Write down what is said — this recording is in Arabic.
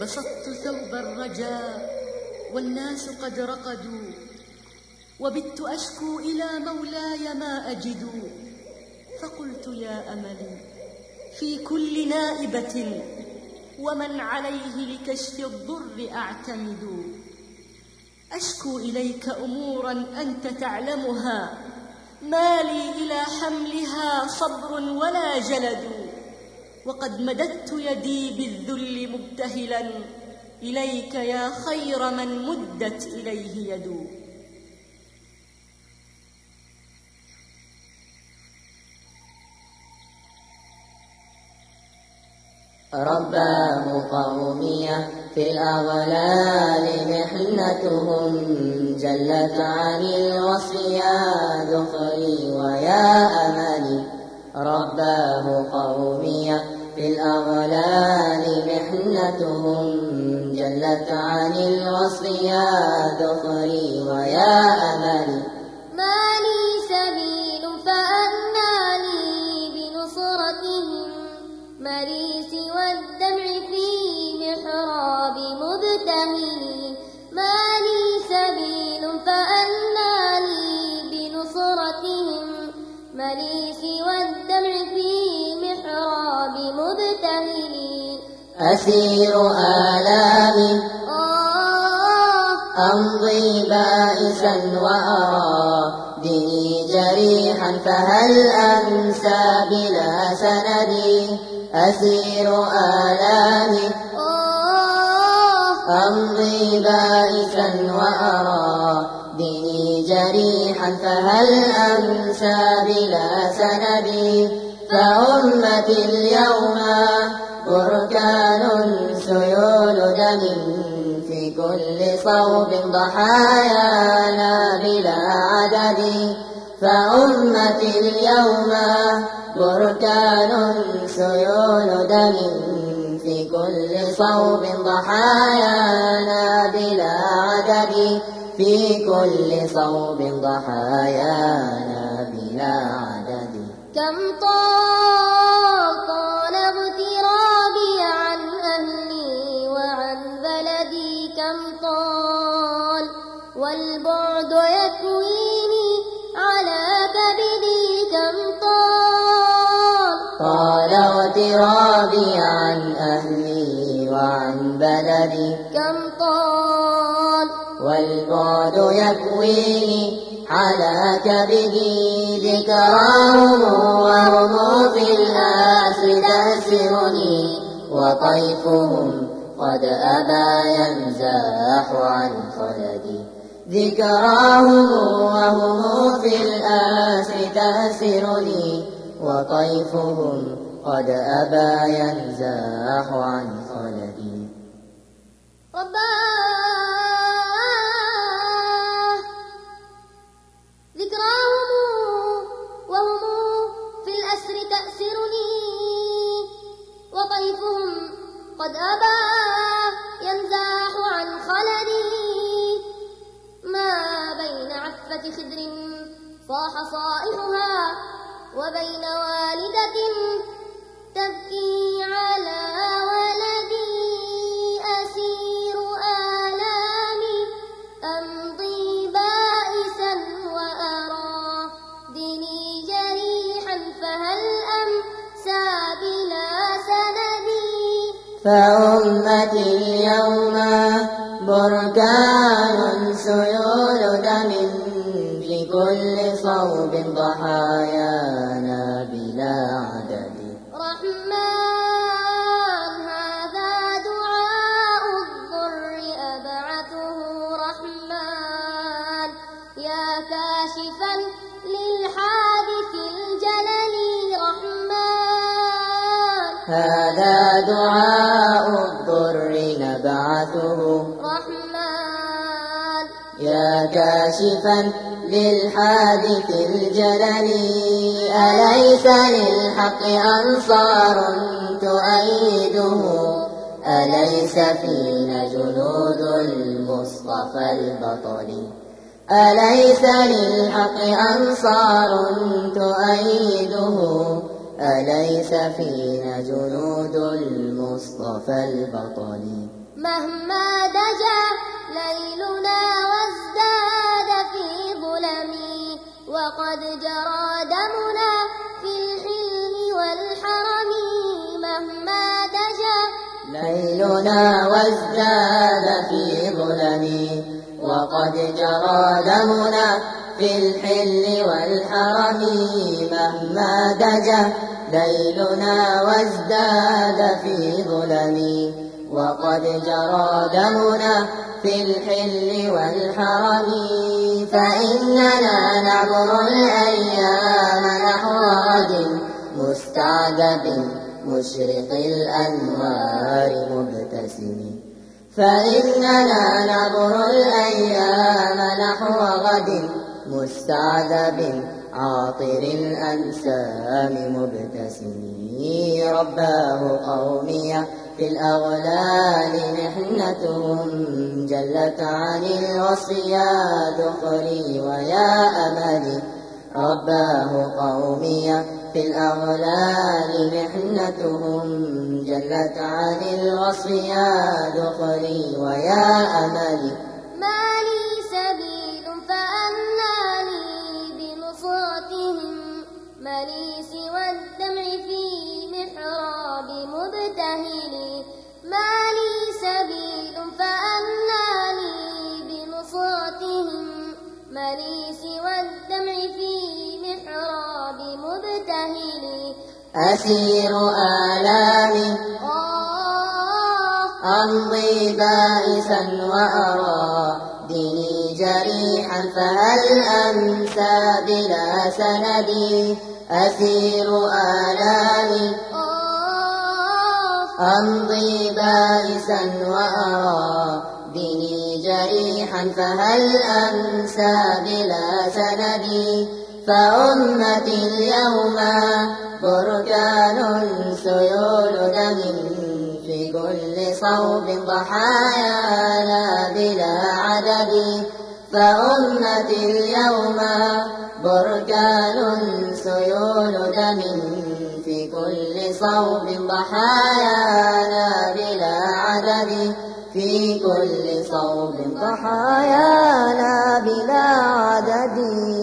بسطت ثوب الرجاء والناس قد رقدوا وبت أشكو إلى مولاي ما أجد. فقلت يا أملي في كل نائبة ومن عليه لكشف الضر أعتمد. أشكو إليك أمورا أنت تعلمها ما لي إلى حملها صبر ولا جلد. وقد مددت يدي بالذل مبتهلا. إليك يا خير من مدت إليه يد رباه قومية في الأغلال محنتهم جلت عن الوصف يا ذخري ويا أملي رباه قومية في الأغلال محنتهم جلت عن الوصف يا ذخري ويا أملي. ما لي سبيل فأنى لي بنصرتهم مريس والدمع في محراب مبتهل ما لي أسير آلامي أمضي بائسا وأرى ديني جريحا فهل أنسى بلا سندي أسير آلامي أمضي بائسا وأرى ديني جريحا فهل أنسى بلا سندي فأمتي اليوم بركان سيول دم في كل صوب ضحايانا بلا عدد. فأمتي اليوم بركان سيول دم في كل صوب ضحايانا بلا عدد. في كل صوب ضحايانا بلا عدد. كم طال اغترابي عن أهلي وعن بلدي. كم طال والبعد يكويني على كبدي ذكراهم وهم في الآسر تأسرني. وطيفهم قد أبى ينزاح عن خلدي. ذكراهم وهم في الآسر تأسرني. وطيفهم قد أبى ينزاح عن خلدي رباه ذكراهم وهم في الأسر تأسرني. وطيفهم قد أبى ينزاح عن خلدي ما بين عفة خدر صاح صائحها وبين والدة فأمتي اليوم بركان سيول دم في كل صوب ضحايانا دعاء الضر نبعثه. رحمن. يا كاشفا للحادث الجلل أليس للحق أنصار تؤيده؟ أليس فينا جنود المصطفى البطل؟ أليس للحق أنصار تؤيده؟ أليس فينا جنود المصطفى البطل؟ مهما دجا ليلنا وازداد في ظلم وقد جرى دمنا في الحلم والحرم. مهما دجا ليلنا وازداد في ظلم وقد جرى دمنا في الحل والحرم. مهما دجا ليلنا وازداد في ظلم. وقد جرى دمنا في الحل والحرم. فإننا نعبر الأيام نحو غد مستعذب مشرق الأنوار مبتسم. فإننا نعبر الأيام نحو غد مستعذب عاطر الأنسام مبتسم رباه قومي في الأغلال محنتهم جلت عن الوصف يا ذخري ويا أملي رباه قومي في الأغلال محنتهم جلت عن الوصف يا ذخري ويا أملي ما لي سبيل ما لي سوى الدمع في محراب مبتهل. ما لي سبيل فأنى لي بنصرتهم. ما لي سوى الدمع في محراب مبتهل. أسير آلامي. آه. أمضي بائسا وأرى. ديني جريحا فهل أمسى بلا سندي أسير آلامي أمضي بائسا وأرى ديني جريحا فهل أمسى بلا سندي فأمتي اليوم بركان سيول دم في كل صوب ضحايانا بلا عدد. فأمتي اليوم بركان من في كل صوب ضحايانا بلا عدد. في كل صوب ضحايانا بلا عدد.